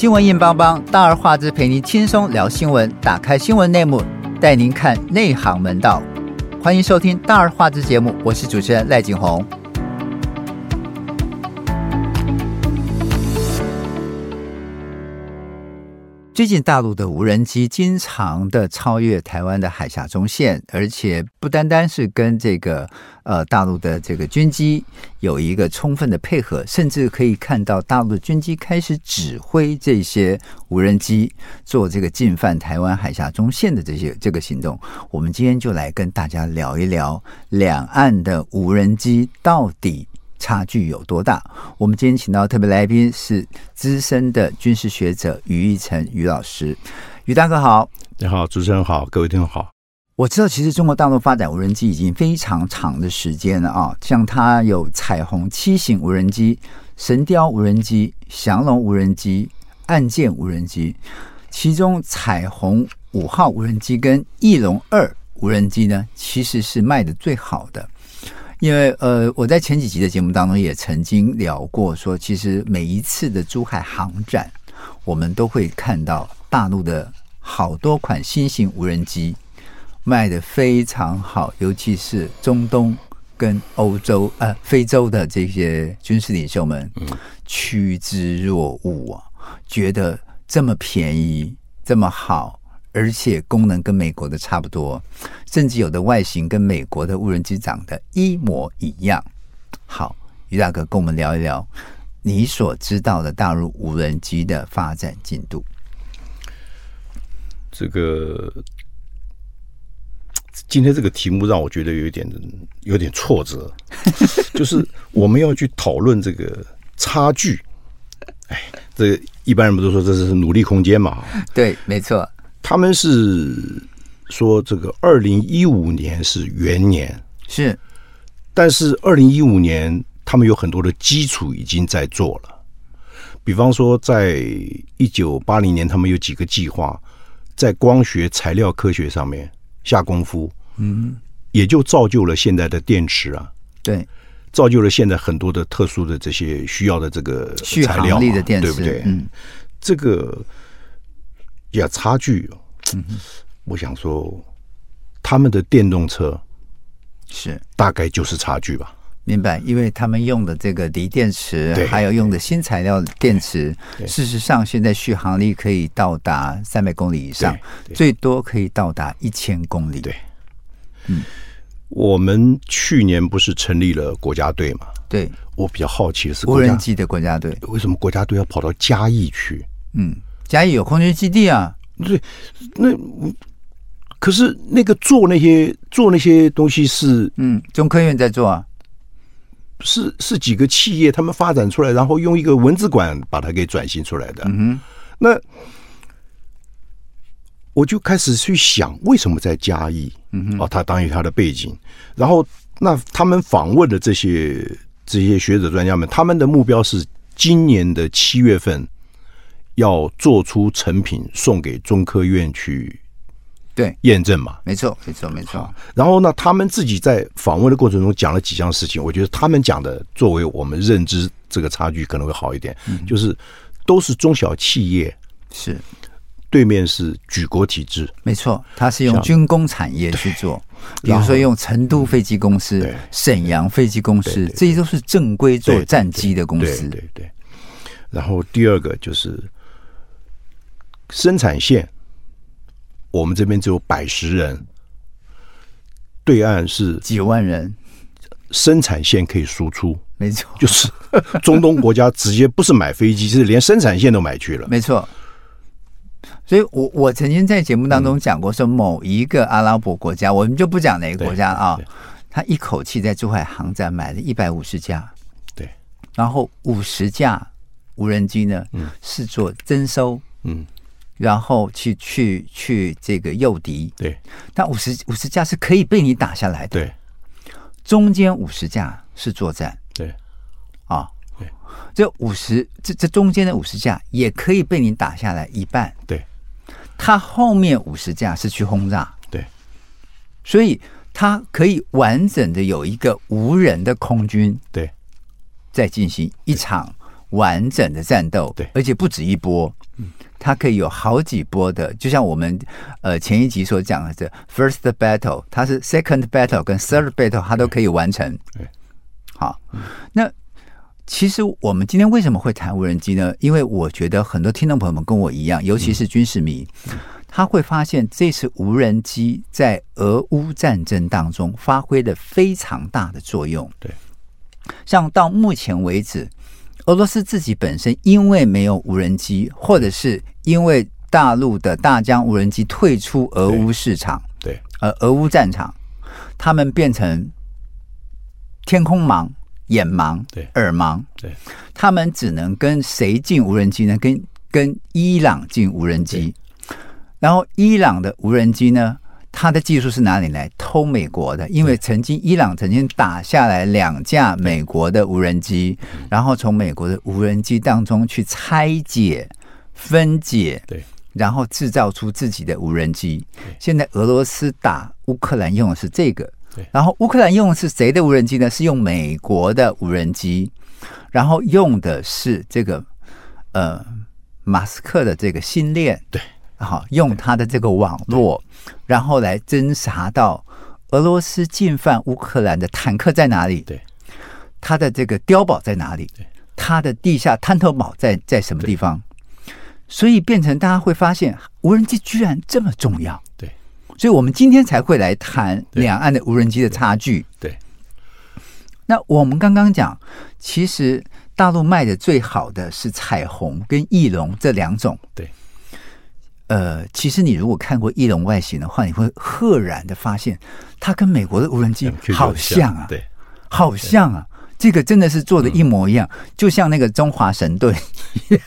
新闻硬邦邦，大而化之，陪您轻松聊新闻。打开新闻内幕，带您看内行门道。欢迎收听大而化之节目，我是主持人赖景红。最近大陆的无人机经常的超越台湾的海峡中线，而且不单单是跟这个呃大陆的这个军机有一个充分的配合，甚至可以看到大陆的军机开始指挥这些无人机做这个进犯台湾海峡中线的这些这个行动。我们今天就来跟大家聊一聊两岸的无人机到底差距有多大？我们今天请到特别来宾是资深的军事学者于义成于老师，于大哥好，你好，主持人好，各位听众好。我知道，其实中国大陆发展无人机已经非常长的时间了啊，像它有彩虹七型无人机、神雕无人机、降龙无人机、暗箭无人机，其中彩虹五号无人机跟翼龙二无人机呢，其实是卖的最好的。因为呃，我在前几集的节目当中也曾经聊过，说其实每一次的珠海航展，我们都会看到大陆的好多款新型无人机卖的非常好，尤其是中东跟欧洲呃非洲的这些军事领袖们趋之若鹜啊，觉得这么便宜这么好。而且功能跟美国的差不多，甚至有的外形跟美国的无人机长得一模一样。好，于大哥跟我们聊一聊你所知道的大陆无人机的发展进度。这个今天这个题目让我觉得有一点有点挫折，就是我们要去讨论这个差距。哎，这个一般人不都说这是努力空间嘛？对，没错。他们是说这个二零一五年是元年，是，但是二零一五年他们有很多的基础已经在做了，比方说在一九八零年，他们有几个计划在光学材料科学上面下功夫，嗯，也就造就了现在的电池啊，对，造就了现在很多的特殊的这些需要的这个材料续航力的电池，对不对？嗯，这个。呀，差距。我想说，他们的电动车是。大概就是差距吧？明白，因为他们用的这个锂电池，还有用的新材料电池，事实上现在续航力可以到达三百公里以上，最多可以到达一千公里。对，嗯，我们去年不是成立了国家队嘛？对，我比较好奇的是，无人机的国家队。为什么国家队要跑到嘉义去？嗯。嘉义有空军基地啊，对，那可是那个做那些做那些东西是嗯，中科院在做啊，是是几个企业他们发展出来，然后用一个文字馆把它给转型出来的。嗯哼，那我就开始去想，为什么在嘉义？嗯哼，哦，他当然有他的背景，然后那他们访问的这些这些学者专家们，他们的目标是今年的七月份。要做出成品送给中科院去对验证嘛？没错，没错，没错。然后呢，他们自己在访问的过程中讲了几项事情，我觉得他们讲的作为我们认知这个差距可能会好一点。嗯，就是都是中小企业，是对面是举国体制，没错，他是用军工产业去做，比如说用成都飞机公司、沈阳飞机公司，这些都是正规做战机的公司。对对，对。然后第二个就是。生产线，我们这边只有百十人，对岸是几万人。生产线可以输出，没错，就是 中东国家直接不是买飞机，是连生产线都买去了，没错。所以我我曾经在节目当中讲过，说某一个阿拉伯国家，我们就不讲哪个国家啊，他一口气在珠海航展买了一百五十架，对，然后五十架无人机呢，嗯。是做征收，嗯。然后去去去这个诱敌，对，但五十五十架是可以被你打下来的，对，中间五十架是作战，对，啊，对，这五十这这中间的五十架也可以被你打下来一半，对，它后面五十架是去轰炸，对，所以它可以完整的有一个无人的空军，对，在进行一场完整的战斗，对，而且不止一波。嗯它可以有好几波的，就像我们呃前一集所讲的这 first battle，它是 second battle 跟 third battle，它都可以完成。对，好，那其实我们今天为什么会谈无人机呢？因为我觉得很多听众朋友们跟我一样，尤其是军事迷，他会发现这次无人机在俄乌战争当中发挥了非常大的作用。对，像到目前为止。俄罗斯自己本身因为没有无人机，或者是因为大陆的大疆无人机退出俄乌市场，对，呃，俄乌战场，他们变成天空盲、眼盲、对，耳盲，对，他们只能跟谁进无人机呢？跟跟伊朗进无人机，然后伊朗的无人机呢？他的技术是哪里来？偷美国的，因为曾经伊朗曾经打下来两架美国的无人机，然后从美国的无人机当中去拆解、分解，对，然后制造出自己的无人机。现在俄罗斯打乌克兰用的是这个，然后乌克兰用的是谁的无人机呢？是用美国的无人机，然后用的是这个呃马斯克的这个星链，对。好，用他的这个网络，然后来侦查到俄罗斯进犯乌克兰的坦克在哪里？对，他的这个碉堡在哪里？对，他的地下探头堡在在什么地方？所以变成大家会发现，无人机居然这么重要。对，所以我们今天才会来谈两岸的无人机的差距。对，对，那我们刚刚讲，其实大陆卖的最好的是彩虹跟翼龙这两种。对。呃，其实你如果看过翼龙外形的话，你会赫然的发现，它跟美国的无人机好像啊，对，好像啊，这个真的是做的一模一样，就像那个中华神盾一样。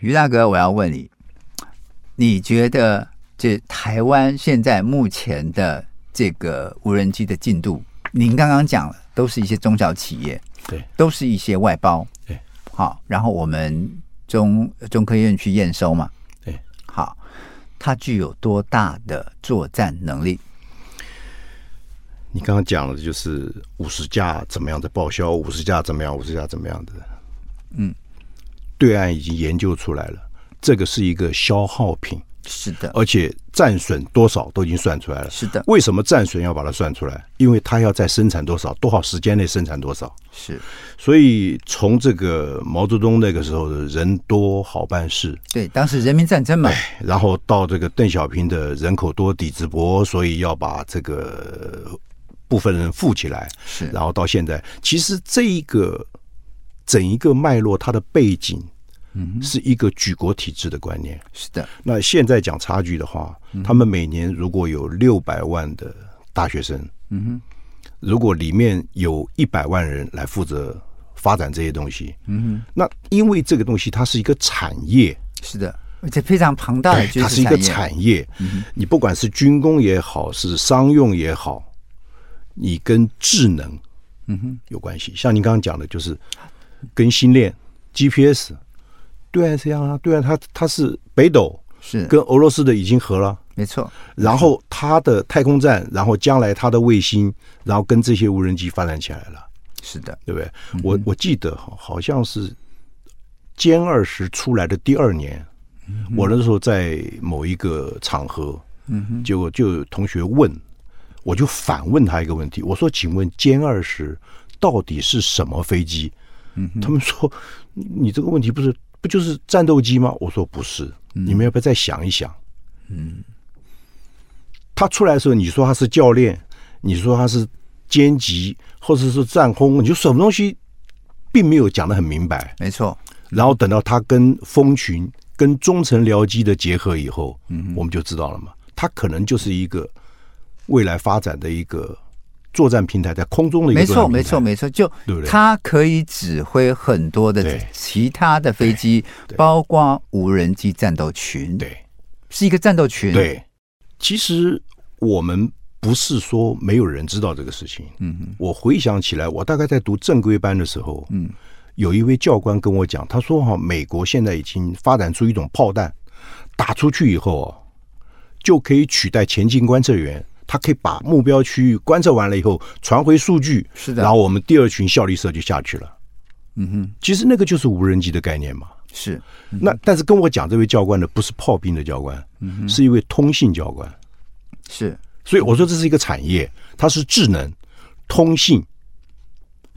于大哥，我要问你，你觉得这台湾现在目前的这个无人机的进度？您刚刚讲了，都是一些中小企业，对，都是一些外包，对，好，然后我们。中中科院去验收嘛？对，好，它具有多大的作战能力？你刚刚讲的就是五十架怎么样的报销，五十架怎么样，五十架怎么样的？嗯，对岸已经研究出来了，这个是一个消耗品。是的，而且战损多少都已经算出来了。是的，为什么战损要把它算出来？因为它要在生产多少，多少时间内生产多少。是，所以从这个毛泽东那个时候的人多好办事，对，当时人民战争嘛。然后到这个邓小平的人口多底子薄，所以要把这个部分人富起来。是，然后到现在，其实这一个整一个脉络，它的背景。嗯，是一个举国体制的观念。是的。那现在讲差距的话，他们每年如果有六百万的大学生，嗯哼，如果里面有一百万人来负责发展这些东西，嗯哼，那因为这个东西它是一个产业，是的，而且非常庞大的，它是一个产业。嗯，你不管是军工也好，是商用也好，你跟智能，嗯哼，有关系。像您刚刚讲的，就是跟星链 GPS。对岸是这样啊，对岸它它是北斗，是跟俄罗斯的已经合了，没错。然后它的太空站，然后将来它的卫星，然后跟这些无人机发展起来了，是的，对不对？嗯、我我记得哈，好像是歼二十出来的第二年，嗯、我那时候在某一个场合，嗯哼，结果就有同学问，我就反问他一个问题，我说：“请问歼二十到底是什么飞机？”嗯，他们说：“你这个问题不是。”不就是战斗机吗？我说不是，你们要不要再想一想？嗯，他出来的时候，你说他是教练，你说他是歼击，或者是战轰，你就什么东西，并没有讲的很明白。没错。然后等到他跟蜂群、跟中程僚机的结合以后，嗯，我们就知道了嘛，他可能就是一个未来发展的一个。作战平台在空中的一个，没错，没错，没错，就它可以指挥很多的其他的飞机，包括无人机战斗群，对，是一个战斗群。对，其实我们不是说没有人知道这个事情。嗯，我回想起来，我大概在读正规班的时候，嗯，有一位教官跟我讲，他说：“哈，美国现在已经发展出一种炮弹，打出去以后，就可以取代前进观测员。”它可以把目标区域观测完了以后传回数据，是的，然后我们第二群效率社就下去了。嗯哼，其实那个就是无人机的概念嘛。是，嗯、那但是跟我讲这位教官的不是炮兵的教官，嗯、是一位通信教官。是，所以我说这是一个产业，它是智能、通信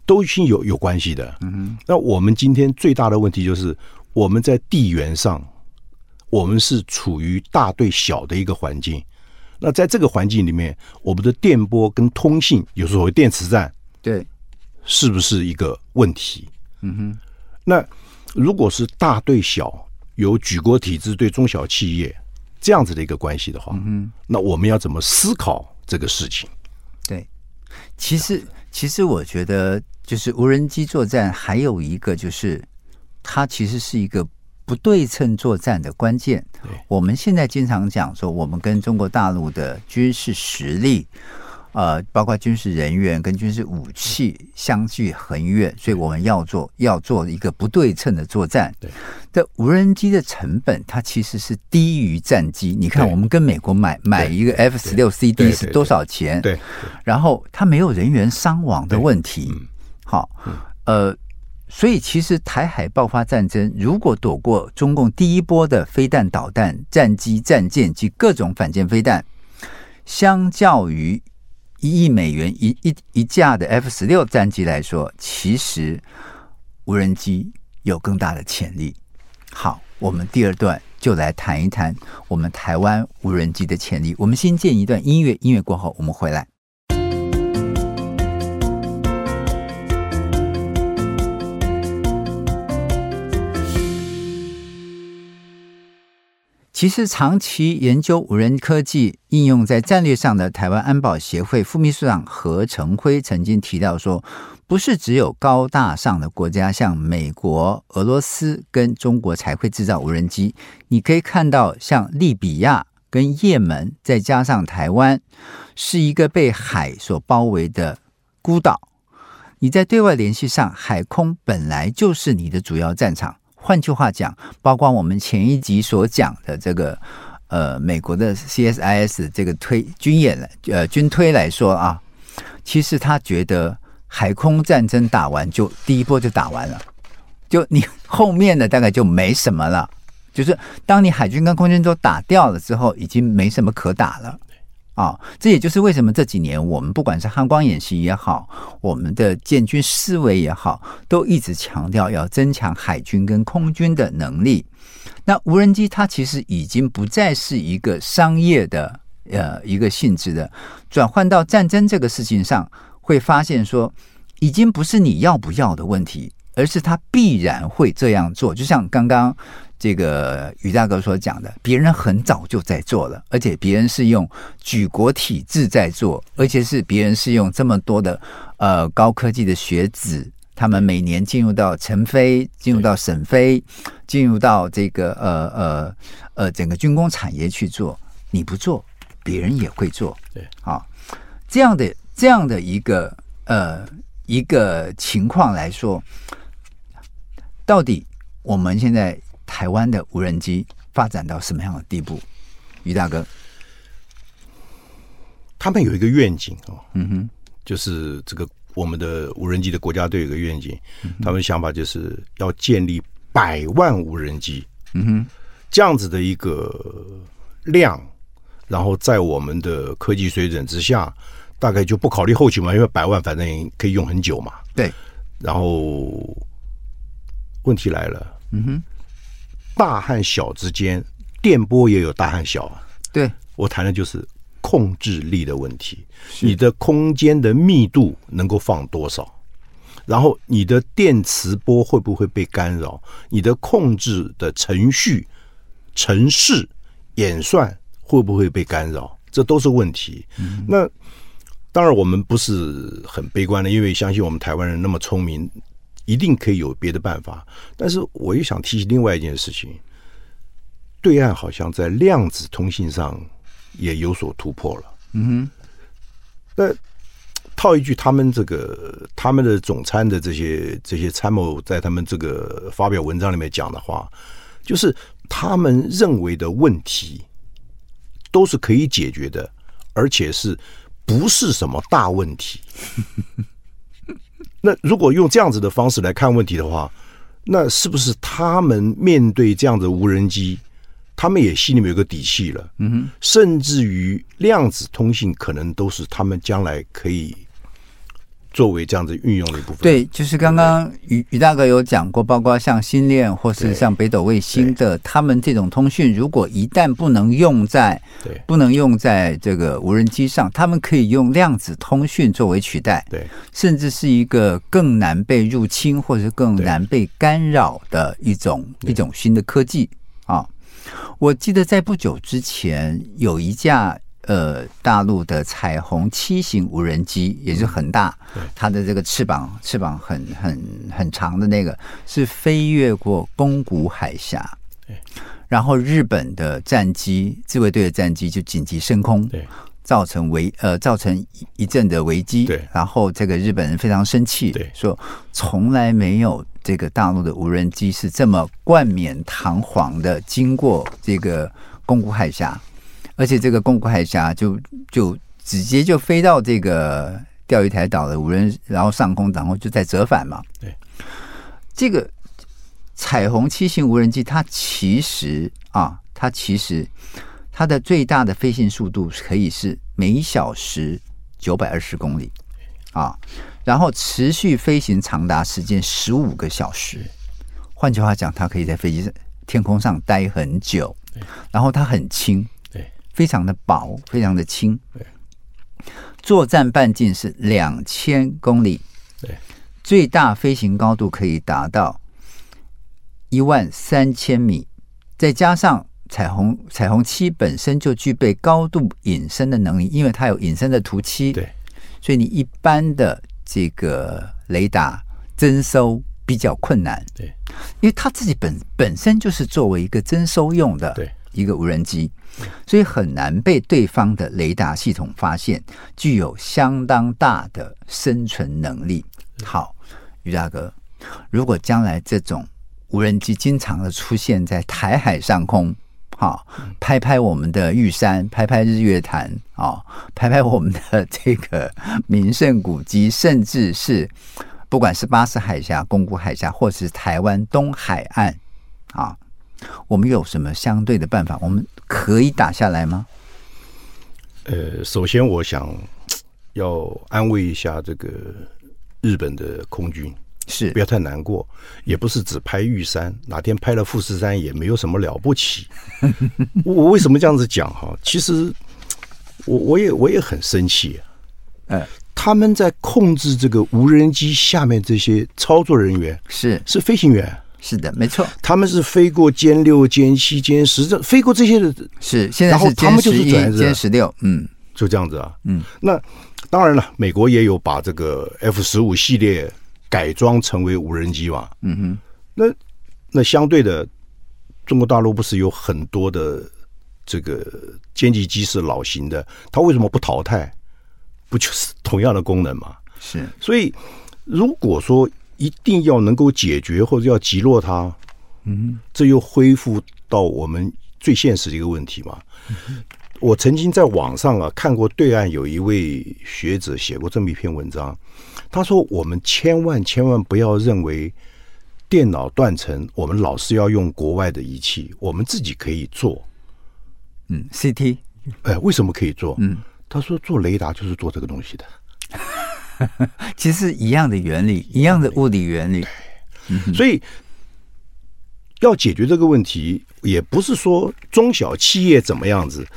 都是有有关系的。嗯哼，那我们今天最大的问题就是我们在地缘上，我们是处于大对小的一个环境。那在这个环境里面，我们的电波跟通信，有所谓电磁战，对，是不是一个问题？嗯哼，那如果是大对小，有举国体制对中小企业这样子的一个关系的话，嗯哼，那我们要怎么思考这个事情？对，其实其实我觉得，就是无人机作战还有一个，就是它其实是一个。不对称作战的关键，我们现在经常讲说，我们跟中国大陆的军事实力，呃，包括军事人员跟军事武器相距很远，所以我们要做要做一个不对称的作战。对，这无人机的成本它其实是低于战机。你看，我们跟美国买买一个 F 十六 CD 是多少钱？对，然后它没有人员伤亡的问题。好，呃。所以，其实台海爆发战争，如果躲过中共第一波的飞弹、导弹、战机、战舰及各种反舰飞弹，相较于一亿美元一一一架的 F 十六战机来说，其实无人机有更大的潜力。好，我们第二段就来谈一谈我们台湾无人机的潜力。我们先建一段音乐，音乐过后我们回来。其实，长期研究无人科技应用在战略上的台湾安保协会副秘书长何成辉曾经提到说，不是只有高大上的国家，像美国、俄罗斯跟中国才会制造无人机。你可以看到，像利比亚跟也门，再加上台湾，是一个被海所包围的孤岛。你在对外联系上，海空本来就是你的主要战场。换句话讲，包括我们前一集所讲的这个，呃，美国的 CSIS 这个推军演，呃，军推来说啊，其实他觉得海空战争打完就第一波就打完了，就你后面的大概就没什么了，就是当你海军跟空军都打掉了之后，已经没什么可打了。啊、这也就是为什么这几年我们不管是汉光演习也好，我们的建军思维也好，都一直强调要增强海军跟空军的能力。那无人机它其实已经不再是一个商业的呃一个性质的，转换到战争这个事情上，会发现说，已经不是你要不要的问题，而是它必然会这样做。就像刚刚。这个于大哥所讲的，别人很早就在做了，而且别人是用举国体制在做，而且是别人是用这么多的呃高科技的学子，他们每年进入到成飞，进入到沈飞，进入到这个呃呃呃整个军工产业去做。你不做，别人也会做。对，好，这样的这样的一个呃一个情况来说，到底我们现在。台湾的无人机发展到什么样的地步？于大哥，他们有一个愿景哦，嗯哼，就是这个我们的无人机的国家队有个愿景，嗯、他们想法就是要建立百万无人机，嗯哼，这样子的一个量，然后在我们的科技水准之下，大概就不考虑后勤嘛，因为百万反正可以用很久嘛，对，然后问题来了，嗯哼。大和小之间，电波也有大和小啊。对，我谈的就是控制力的问题。你的空间的密度能够放多少？然后你的电磁波会不会被干扰？你的控制的程序、程式演算会不会被干扰？这都是问题。嗯、那当然，我们不是很悲观的，因为相信我们台湾人那么聪明。一定可以有别的办法，但是我又想提起另外一件事情，对岸好像在量子通信上也有所突破了。嗯哼，那套一句他们这个他们的总参的这些这些参谋在他们这个发表文章里面讲的话，就是他们认为的问题都是可以解决的，而且是不是什么大问题。那如果用这样子的方式来看问题的话，那是不是他们面对这样的无人机，他们也心里面有个底气了？嗯哼，甚至于量子通信可能都是他们将来可以。作为这样子运用的一部分，对，就是刚刚于于大哥有讲过，包括像星链或是像北斗卫星的，他们这种通讯，如果一旦不能用在，对，不能用在这个无人机上，他们可以用量子通讯作为取代，对，甚至是一个更难被入侵或者更难被干扰的一种一种新的科技。啊。我记得在不久之前有一架。呃，大陆的彩虹七型无人机也是很大，它的这个翅膀翅膀很很很长的那个，是飞越过宫古海峡，然后日本的战机自卫队的战机就紧急升空，对。造成危呃造成一阵的危机，对。然后这个日本人非常生气，对。说从来没有这个大陆的无人机是这么冠冕堂皇的经过这个宫古海峡。而且这个宫古海峡就就直接就飞到这个钓鱼台岛的无人，然后上空，然后就在折返嘛。对，这个彩虹七型无人机，它其实啊，它其实它的最大的飞行速度可以是每小时九百二十公里啊，然后持续飞行长达时间十五个小时。换句话讲，它可以在飞机上天空上待很久，然后它很轻。非常的薄，非常的轻。对，作战半径是两千公里。对，最大飞行高度可以达到一万三千米。再加上彩虹彩虹七本身就具备高度隐身的能力，因为它有隐身的图七。对，所以你一般的这个雷达征收比较困难。对，因为它自己本本身就是作为一个征收用的。对。一个无人机，所以很难被对方的雷达系统发现，具有相当大的生存能力。好，于大哥，如果将来这种无人机经常的出现在台海上空，好，拍拍我们的玉山，拍拍日月潭，啊，拍拍我们的这个名胜古迹，甚至是不管是巴士海峡、宫古海峡，或是台湾东海岸，啊。我们有什么相对的办法？我们可以打下来吗？呃，首先我想要安慰一下这个日本的空军，是不要太难过，也不是只拍玉山，哪天拍了富士山也没有什么了不起。我为什么这样子讲哈？其实我我也我也很生气啊。哎，他们在控制这个无人机下面这些操作人员是是飞行员。是的，没错，他们是飞过歼六、歼七、歼十，这飞过这些的，是现在是歼十一、歼十六，嗯，就这样子啊，嗯，那当然了，美国也有把这个 F 十五系列改装成为无人机嘛，嗯哼，那那相对的，中国大陆不是有很多的这个歼击机是老型的，它为什么不淘汰？不就是同样的功能吗？是，所以如果说。一定要能够解决或者要击落它，嗯，这又恢复到我们最现实的一个问题嘛。我曾经在网上啊看过对岸有一位学者写过这么一篇文章，他说：“我们千万千万不要认为电脑断层，我们老是要用国外的仪器，我们自己可以做。”嗯，CT，哎，为什么可以做？嗯，他说做雷达就是做这个东西的。其实一样的原理，一样的物理原理。所以要解决这个问题，也不是说中小企业怎么样子。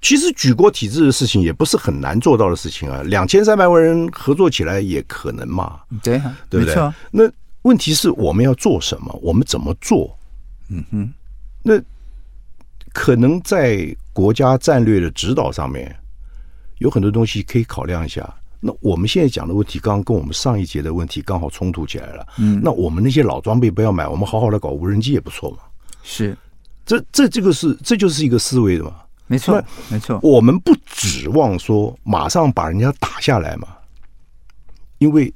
其实举国体制的事情也不是很难做到的事情啊，两千三百万人合作起来也可能嘛。对，对不对？那问题是我们要做什么？我们怎么做？嗯哼，那可能在国家战略的指导上面，有很多东西可以考量一下。那我们现在讲的问题，刚刚跟我们上一节的问题刚好冲突起来了。嗯，那我们那些老装备不要买，我们好好的搞无人机也不错嘛。是，这这这个是这就是一个思维的嘛。没错，没错。我们不指望说马上把人家打下来嘛，因为。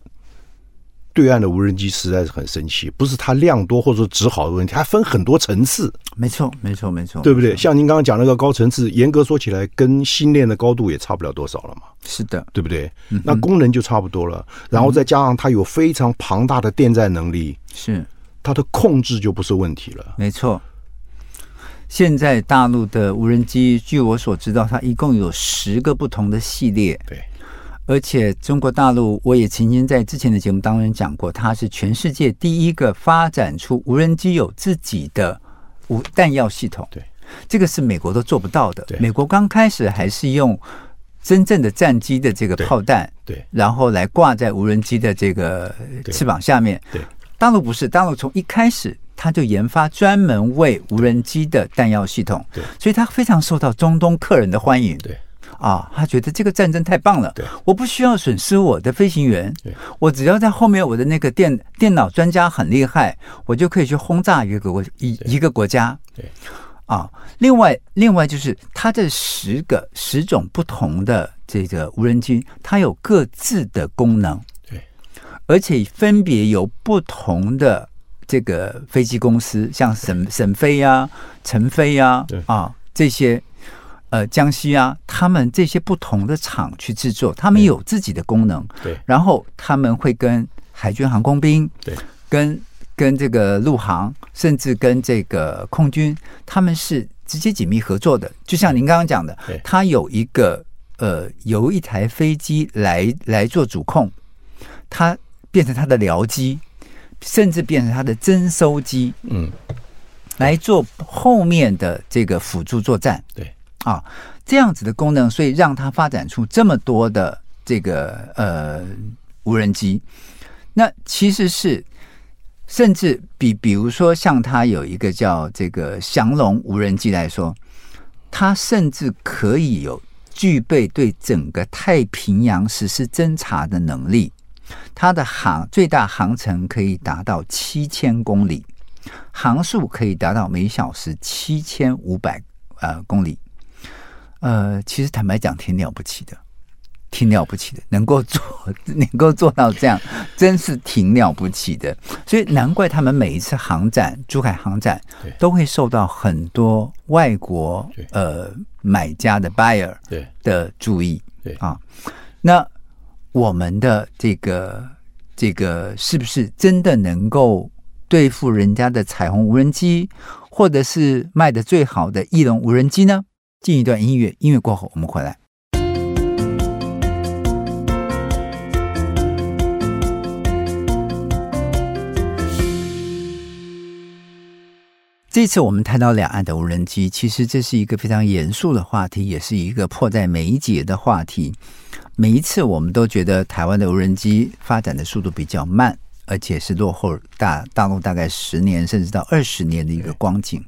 对岸的无人机实在是很神奇，不是它量多或者说质好的问题，它分很多层次。没错，没错，没错，对不对？像您刚刚讲那个高层次，严格说起来，跟星链的高度也差不了多少了嘛。是的，对不对？那功能就差不多了，然后再加上它有非常庞大的电站能力，是它的控制就不是问题了。没错，现在大陆的无人机，据我所知道，它一共有十个不同的系列。对，而且中国大陆，我也曾经在之前的节目当中讲过，它是全世界第一个发展出无人机有自己的无弹药系统。对，这个是美国都做不到的。对，美国刚开始还是用真正的战机的这个炮弹，对，对，然后来挂在无人机的这个翅膀下面。对。对大陆不是，大陆从一开始他就研发专门为无人机的弹药系统，对，所以他非常受到中东客人的欢迎，对，啊，他觉得这个战争太棒了，对，我不需要损失我的飞行员，对，我只要在后面我的那个电电脑专家很厉害，我就可以去轰炸一个国一一个国家，对，啊，另外另外就是它这十个十种不同的这个无人机，它有各自的功能。对。而且分别有不同的这个飞机公司，像沈沈飞呀、陈飞呀，啊这些呃江西啊，他们这些不同的厂去制作，他们有自己的功能。对，然后他们会跟海军航空兵，对，跟跟这个陆航，甚至跟这个空军，他们是直接紧密合作的。就像您刚刚讲的，他有一个呃，由一台飞机来来做主控，他。变成它的僚机，甚至变成它的征收机，嗯，来做后面的这个辅助作战。对啊，这样子的功能，所以让它发展出这么多的这个呃无人机。那其实是甚至比比如说像它有一个叫这个翔龙无人机来说，它甚至可以有具备对整个太平洋实施侦察的能力。它的航最大航程可以达到七千公里，航速可以达到每小时七千五百呃公里。呃，其实坦白讲，挺了不起的，挺了不起的，能够做 能够做到这样，真是挺了不起的。所以难怪他们每一次航展，珠海航展都会受到很多外国呃买家的 buyer 对的注意。对啊，那。我们的这个这个是不是真的能够对付人家的彩虹无人机，或者是卖的最好的翼龙无人机呢？进一段音乐，音乐过后我们回来。这次我们谈到两岸的无人机，其实这是一个非常严肃的话题，也是一个迫在眉睫的话题。每一次我们都觉得台湾的无人机发展的速度比较慢，而且是落后大大陆大概十年甚至到二十年的一个光景。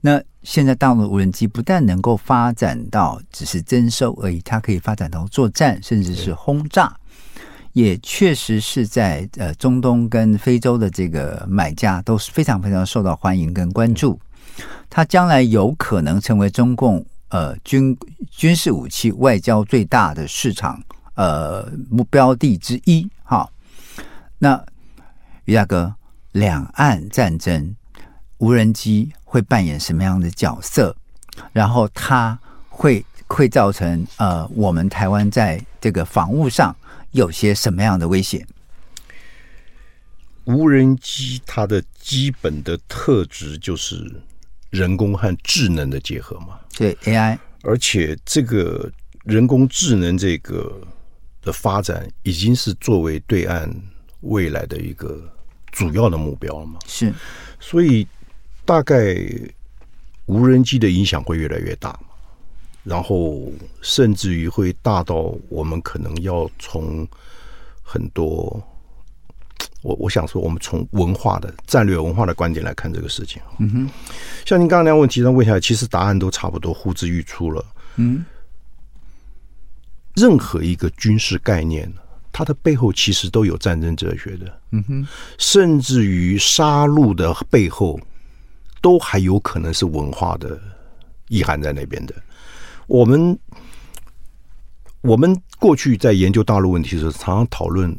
那现在大陆的无人机不但能够发展到只是征收而已，它可以发展到作战，甚至是轰炸，也确实是在呃中东跟非洲的这个买家都是非常非常受到欢迎跟关注。它将来有可能成为中共。呃，军军事武器外交最大的市场，呃，目标地之一。哈，那于大哥，两岸战争，无人机会扮演什么样的角色？然后它会会造成呃，我们台湾在这个防务上有些什么样的威胁？无人机它的基本的特质就是。人工和智能的结合嘛，对 AI，而且这个人工智能这个的发展已经是作为对岸未来的一个主要的目标了嘛。是，所以大概无人机的影响会越来越大，然后甚至于会大到我们可能要从很多。我我想说，我们从文化的战略文化的观点来看这个事情。嗯哼，像您刚刚那样问题上问下来，其实答案都差不多呼之欲出了。嗯，任何一个军事概念，它的背后其实都有战争哲学的。嗯哼，甚至于杀戮的背后，都还有可能是文化的意涵在那边的。我们我们过去在研究大陆问题的时候，常常讨论。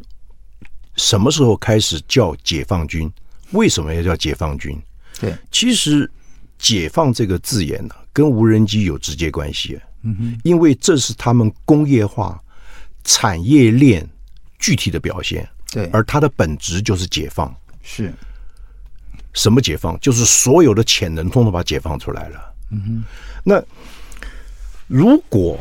什么时候开始叫解放军？为什么要叫解放军？对，其实“解放”这个字眼呢，跟无人机有直接关系。嗯哼，因为这是他们工业化产业链具体的表现。对，而它的本质就是解放。是，什么解放？就是所有的潜能通通把它解放出来了。嗯哼，那如果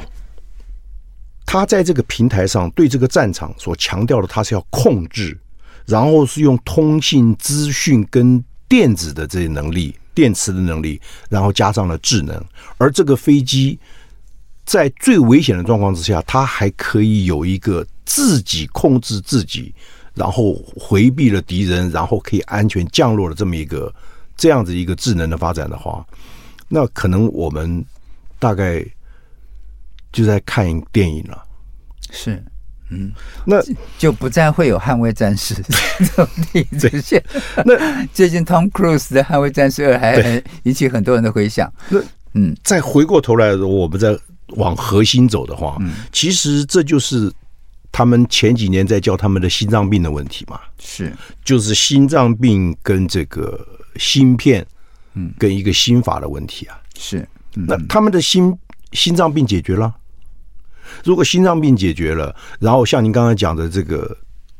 他在这个平台上对这个战场所强调的，他是要控制，然后是用通信、资讯跟电子的这些能力、电磁的能力，然后加上了智能，而这个飞机在最危险的状况之下，它还可以有一个自己控制自己。然后回避了敌人，然后可以安全降落的这么一个这样子一个智能的发展的话，那可能我们大概就在看电影了。是，嗯，那就不再会有捍卫战士 这种电影出现。那 最近 Tom Cruise 的《捍卫战士二》还引起很多人的回响。那嗯，再回过头来我们再往核心走的话，嗯，其实这就是。他们前几年在教他们的心脏病的问题嘛，是，就是心脏病跟这个芯片，嗯，跟一个心法的问题啊，是。那他们的心心脏病解决了，如果心脏病解决了，然后像您刚才讲的这个。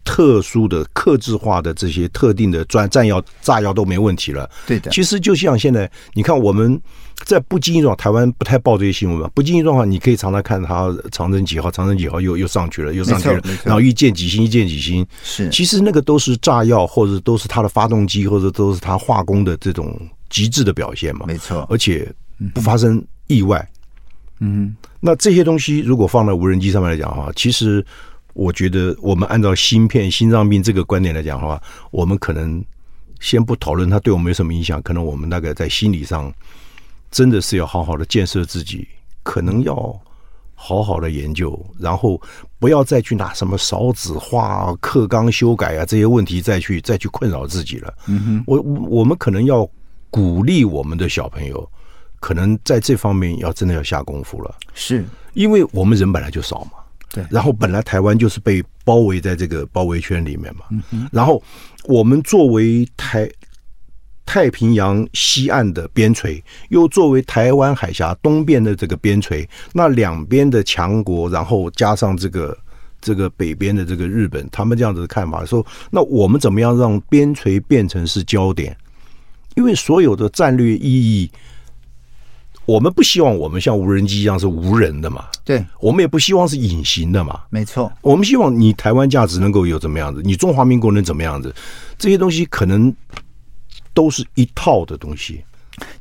特殊的、克制化的这些特定的专战药、炸药都没问题了。对的，其实就像现在，你看我们在不经意中，台湾不太报这些新闻嘛。不经意状况，你可以常常看它长征几号、长征几号又又上去了，又上去了，然后一箭几星、一箭几星。是，其实那个都是炸药，或者都是它的发动机，或者都是它化工的这种极致的表现嘛。没错，而且不发生意外。嗯，那这些东西如果放在无人机上面来讲的话，其实。我觉得，我们按照芯片、心脏病这个观点来讲的话，我们可能先不讨论它对我们有什么影响。可能我们大概在心理上真的是要好好的建设自己，可能要好好的研究，然后不要再去拿什么少子化、课纲修改啊这些问题再去再去困扰自己了。嗯哼，我我们可能要鼓励我们的小朋友，可能在这方面要真的要下功夫了。是因为我们人本来就少嘛。对，然后本来台湾就是被包围在这个包围圈里面嘛，嗯然后我们作为台太平洋西岸的边陲，又作为台湾海峡东边的这个边陲，那两边的强国，然后加上这个这个北边的这个日本，他们这样子的看法说，那我们怎么样让边陲变成是焦点？因为所有的战略意义。我们不希望我们像无人机一样是无人的嘛？对，我们也不希望是隐形的嘛。没错，我们希望你台湾价值能够有怎么样子，你中华民国能怎么样子，这些东西可能都是一套的东西。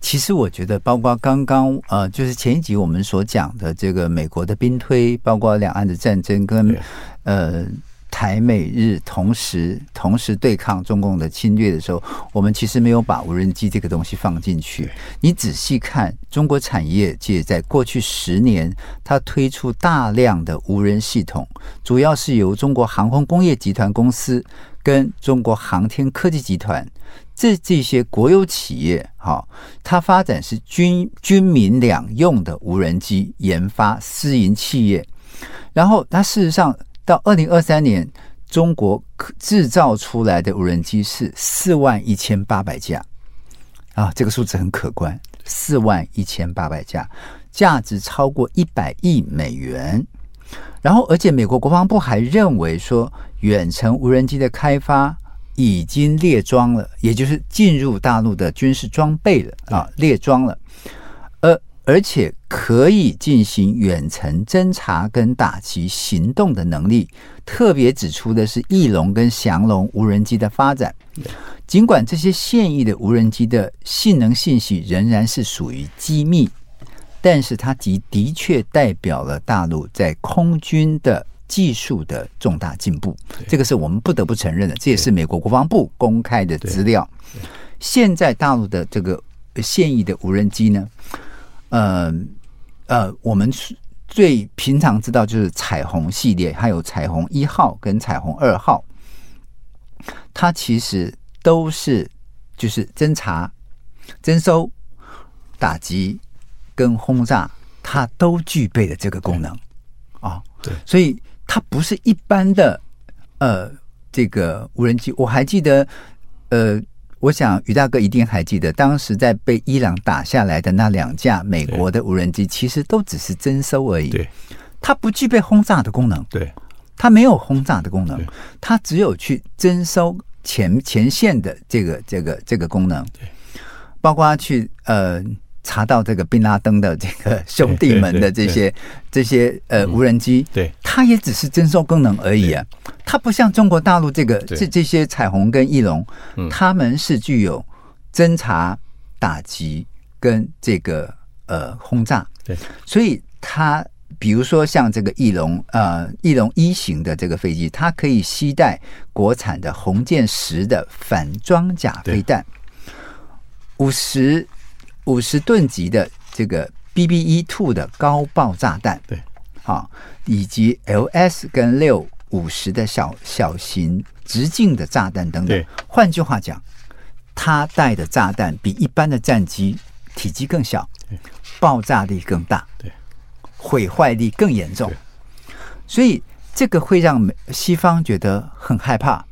其实我觉得，包括刚刚呃，就是前一集我们所讲的这个美国的兵推，包括两岸的战争跟呃。台美日同时同时对抗中共的侵略的时候，我们其实没有把无人机这个东西放进去。你仔细看，中国产业界在过去十年，它推出大量的无人系统，主要是由中国航空工业集团公司跟中国航天科技集团这这些国有企业，哈，它发展是军军民两用的无人机研发，私营企业，然后它事实上。到二零二三年，中国制造出来的无人机是四万一千八百架啊，这个数字很可观，四万一千八百架，价值超过一百亿美元。然后，而且美国国防部还认为说，远程无人机的开发已经列装了，也就是进入大陆的军事装备了啊，列装了。呃而且可以进行远程侦察跟打击行动的能力，特别指出的是翼龙跟翔龙无人机的发展。尽管这些现役的无人机的性能信息仍然是属于机密，但是它的的确代表了大陆在空军的技术的重大进步。这个是我们不得不承认的，这也是美国国防部公开的资料。现在大陆的这个现役的无人机呢？呃呃，我们最平常知道就是彩虹系列，还有彩虹一号跟彩虹二号，它其实都是就是侦查、征收、打击跟轰炸，它都具备了这个功能啊。对，所以它不是一般的呃这个无人机。我还记得呃。我想于大哥一定还记得，当时在被伊朗打下来的那两架美国的无人机，其实都只是征收而已。对，它不具备轰炸的功能。对，它没有轰炸的功能，它只有去征收前前线的这个这个这个功能，对，包括去呃查到这个宾拉登的这个兄弟们的这些这些呃无人机，对，它也只是侦搜功能而已啊，它不像中国大陆这个这这些彩虹跟翼龙，他们是具有侦查、打击跟这个呃轰炸，对，所以它。比如说像这个翼龙，呃，翼龙一型的这个飞机，它可以携带国产的红箭十的反装甲飞弹，五十五十吨级的这个 BB 一 Two 的高爆炸弹，对，好，以及 LS 跟六五十的小小型直径的炸弹等等。换句话讲，它带的炸弹比一般的战机体积更小，爆炸力更大。对。毁坏力更严重，所以这个会让西方觉得很害怕。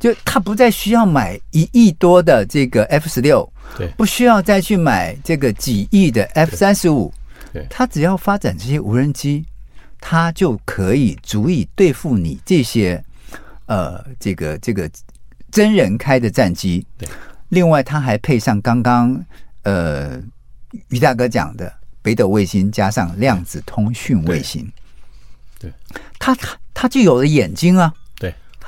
就他不再需要买一亿多的这个 F 十六，对，不需要再去买这个几亿的 F 三十五，对，他只要发展这些无人机，他就可以足以对付你这些呃这个这个真人开的战机。对，另外他还配上刚刚呃于大哥讲的。北斗卫星加上量子通讯卫星，对，他他他就有了眼睛啊，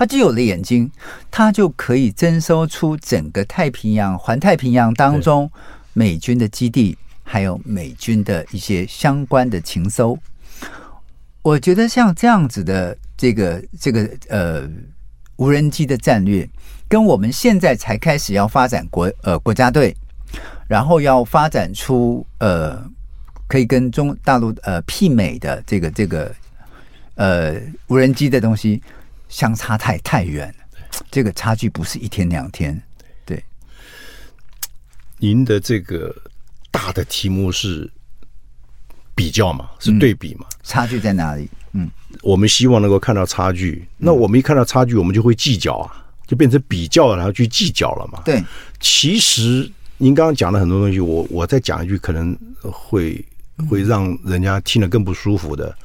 对，它就有了眼睛，它就可以征收出整个太平洋、环太平洋当中美军的基地，还有美军的一些相关的情搜。我觉得像这样子的这个这个呃无人机的战略，跟我们现在才开始要发展国呃国家队，然后要发展出呃。可以跟中大陆呃媲美的这个这个呃无人机的东西相差太太远了，这个差距不是一天两天。对，您的这个大的题目是比较嘛，是对比嘛？差距在哪里？嗯，我们希望能够看到差距。那我们一看到差距，我们就会计较啊，就变成比较，然后去计较了嘛。对，其实您刚刚讲了很多东西，我我再讲一句，可能会。会让人家听了更不舒服的。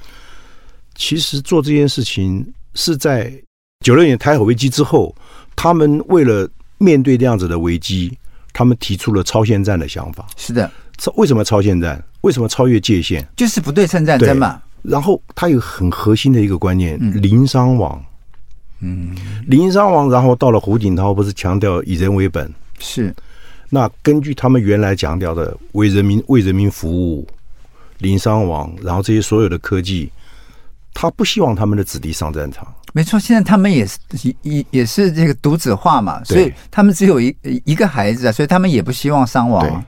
其实做这件事情是在九六年台海危机之后，他们为了面对这样子的危机，他们提出了超限战的想法。是的，超为什么超限战？为什么超越界限？就是不对称战争嘛。然后他有很核心的一个观念：零伤亡。嗯，零伤亡。然后到了胡锦涛，不是强调以人为本？是。那根据他们原来强调的，为人民为人民服务。零伤亡，然后这些所有的科技，他不希望他们的子弟上战场。没错，现在他们也是也也是这个独子化嘛，所以他们只有一一个孩子啊，所以他们也不希望伤亡。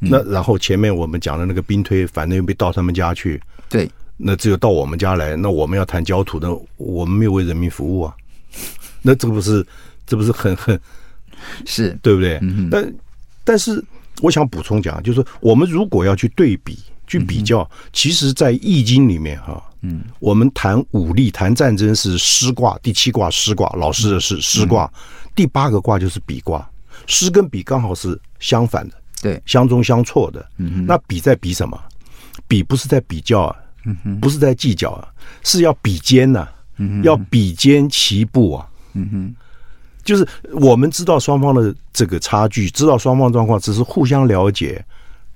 嗯、那然后前面我们讲的那个兵推，反正又被到他们家去。对，那只有到我们家来，那我们要谈焦土的，我们没有为人民服务啊。那这不是这不是很很是对不对？嗯、但但是我想补充讲，就是我们如果要去对比。去比较，其实，在《易经》里面，哈，嗯，我们谈武力、谈战争是师卦，第七卦师卦，老师的是师卦，第八个卦就是比卦，师跟比刚好是相反的，对，相中相错的。嗯，那比在比什么？比不是在比较啊，嗯，不是在计较啊，是要比肩呐，嗯，要比肩齐步啊，嗯哼，就是我们知道双方的这个差距，知道双方状况，只是互相了解。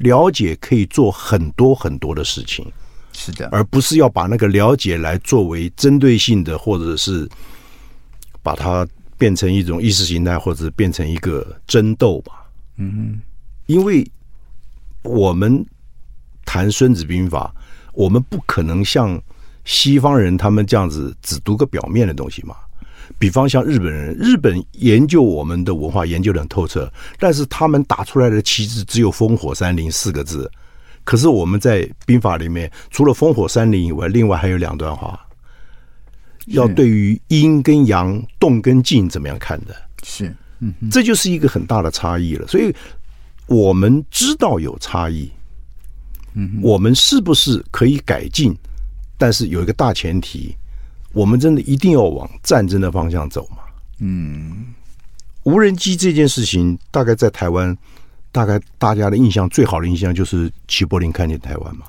了解可以做很多很多的事情，是的，而不是要把那个了解来作为针对性的，或者是把它变成一种意识形态，或者变成一个争斗吧。嗯哼，因为我们谈《孙子兵法》，我们不可能像西方人他们这样子只读个表面的东西嘛。比方像日本人，日本研究我们的文化研究得很透彻，但是他们打出来的旗帜只有“烽火山林”四个字。可是我们在兵法里面，除了“烽火山林”以外，另外还有两段话，要对于阴跟阳、动跟静怎么样看的？是，嗯，这就是一个很大的差异了。所以我们知道有差异，嗯，我们是不是可以改进？但是有一个大前提。我们真的一定要往战争的方向走吗？嗯，无人机这件事情，大概在台湾，大概大家的印象最好的印象就是齐柏林看见台湾嘛。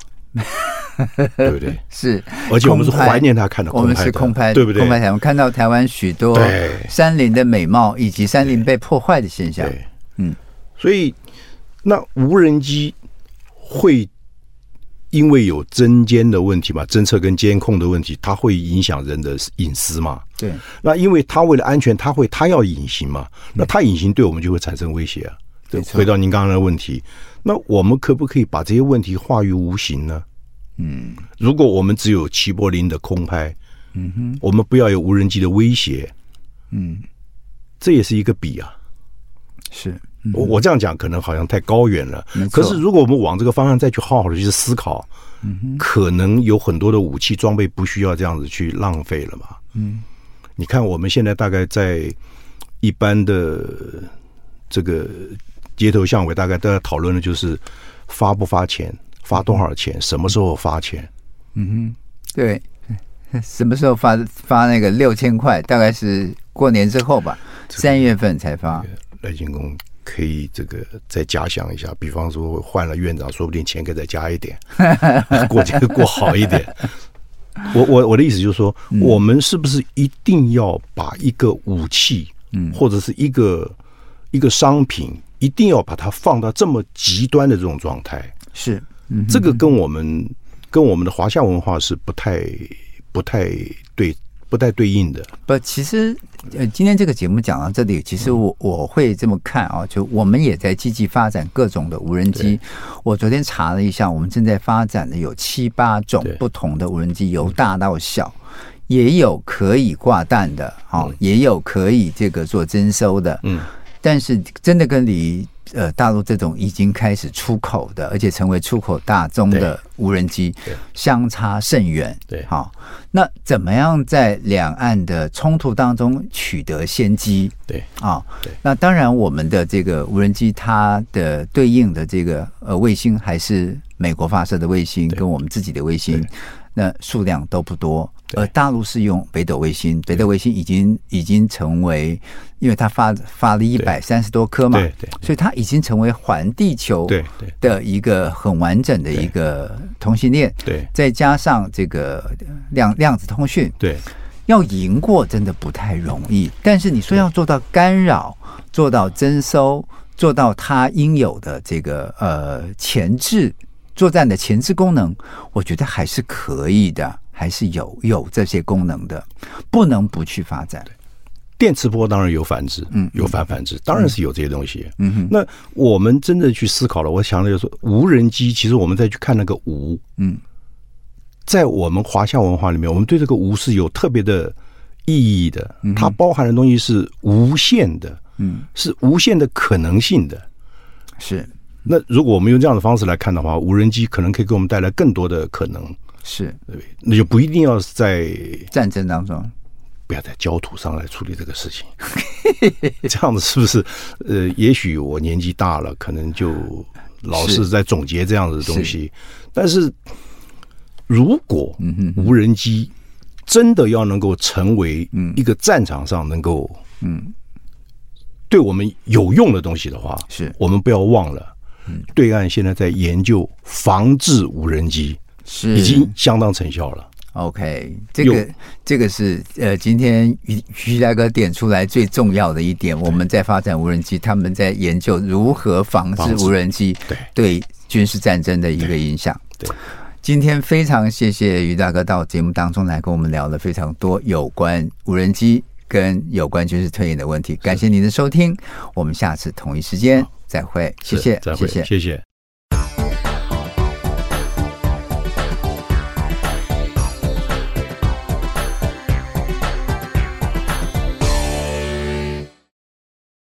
对不对？是，而且我们是怀念他看的我们是空拍，对不对？空拍台湾看到台湾许多山林的美貌以及山林被破坏的现象。对，嗯，所以那无人机会因为有侦监的问题嘛，侦测跟监控的问题，它会影响人的隐私嘛？对，那因为它为了安全，它会它要隐形嘛？那它隐形对我们就会产生威胁啊。对，回到您刚刚的问题。那我们可不可以把这些问题化于无形呢？嗯，如果我们只有齐柏林的空拍，嗯哼，我们不要有无人机的威胁，嗯，这也是一个比啊。是，我我这样讲可能好像太高远了。可是如果我们往这个方向再去好好的去思考，嗯，可能有很多的武器装备不需要这样子去浪费了嘛。嗯，你看我们现在大概在一般的这个。街头巷尾，大概都在讨论的就是发不发钱，发多少钱，什么时候发钱？嗯哼，对，什么时候发发那个六千块？大概是过年之后吧，三月份才发。赖清公可以这个再假想一下，比方说换了院长，说不定钱可以再加一点，过节过好一点。我我我的意思就是说，嗯、我们是不是一定要把一个武器，嗯，或者是一个一个商品？一定要把它放到这么极端的这种状态，是，嗯，这个跟我们跟我们的华夏文化是不太不太对不太对应的。不，其实呃，今天这个节目讲到这里，其实我我会这么看啊，就我们也在积极发展各种的无人机。我昨天查了一下，我们正在发展的有七八种不同的无人机，由大到小，也有可以挂弹的，啊，也有可以这个做征收的，嗯。但是，真的跟你呃大陆这种已经开始出口的，而且成为出口大宗的无人机，相差甚远。对，好，那怎么样在两岸的冲突当中取得先机？对，啊，那当然，我们的这个无人机，它的对应的这个呃卫星还是美国发射的卫星，跟我们自己的卫星，那数量都不多。而大陆是用北斗卫星，北斗卫星已经已经成为，因为它发发了一百三十多颗嘛，对对，所以它已经成为环地球的一个很完整的一个通信链，对，再加上这个量量子通讯，对，要赢过真的不太容易。但是你说要做到干扰，做到征收，做到它应有的这个呃前置作战的前置功能，我觉得还是可以的。还是有有这些功能的，不能不去发展。电磁波当然有反制，嗯，有反反制，当然是有这些东西。嗯哼，那我们真的去思考了，我想的就是说，无人机，其实我们再去看那个“无”，嗯，在我们华夏文化里面，我们对这个“无”是有特别的意义的。它包含的东西是无限的，嗯，是无限的可能性的。是。那如果我们用这样的方式来看的话，无人机可能可以给我们带来更多的可能。是，对，那就不一定要是在战争当中，不要在焦土上来处理这个事情。这样子是不是？呃，也许我年纪大了，可能就老是在总结这样子的东西。是，但是，如果无人机真的要能够成为一个战场上能够嗯。对我们有用的东西的话，是。我们不要忘了，嗯，对岸现在在研究防治无人机。是已经相当成效了。OK，这个这个是呃，今天于徐大哥点出来最重要的一点。我们在发展无人机，他们在研究如何防止无人机对对军事战争的一个影响。对，今天非常谢谢于大哥到节目当中来跟我们聊了非常多有关无人机跟有关军事推演的问题。感谢您的收听，我们下次同一时间再会。谢谢，再会，谢谢。谢谢。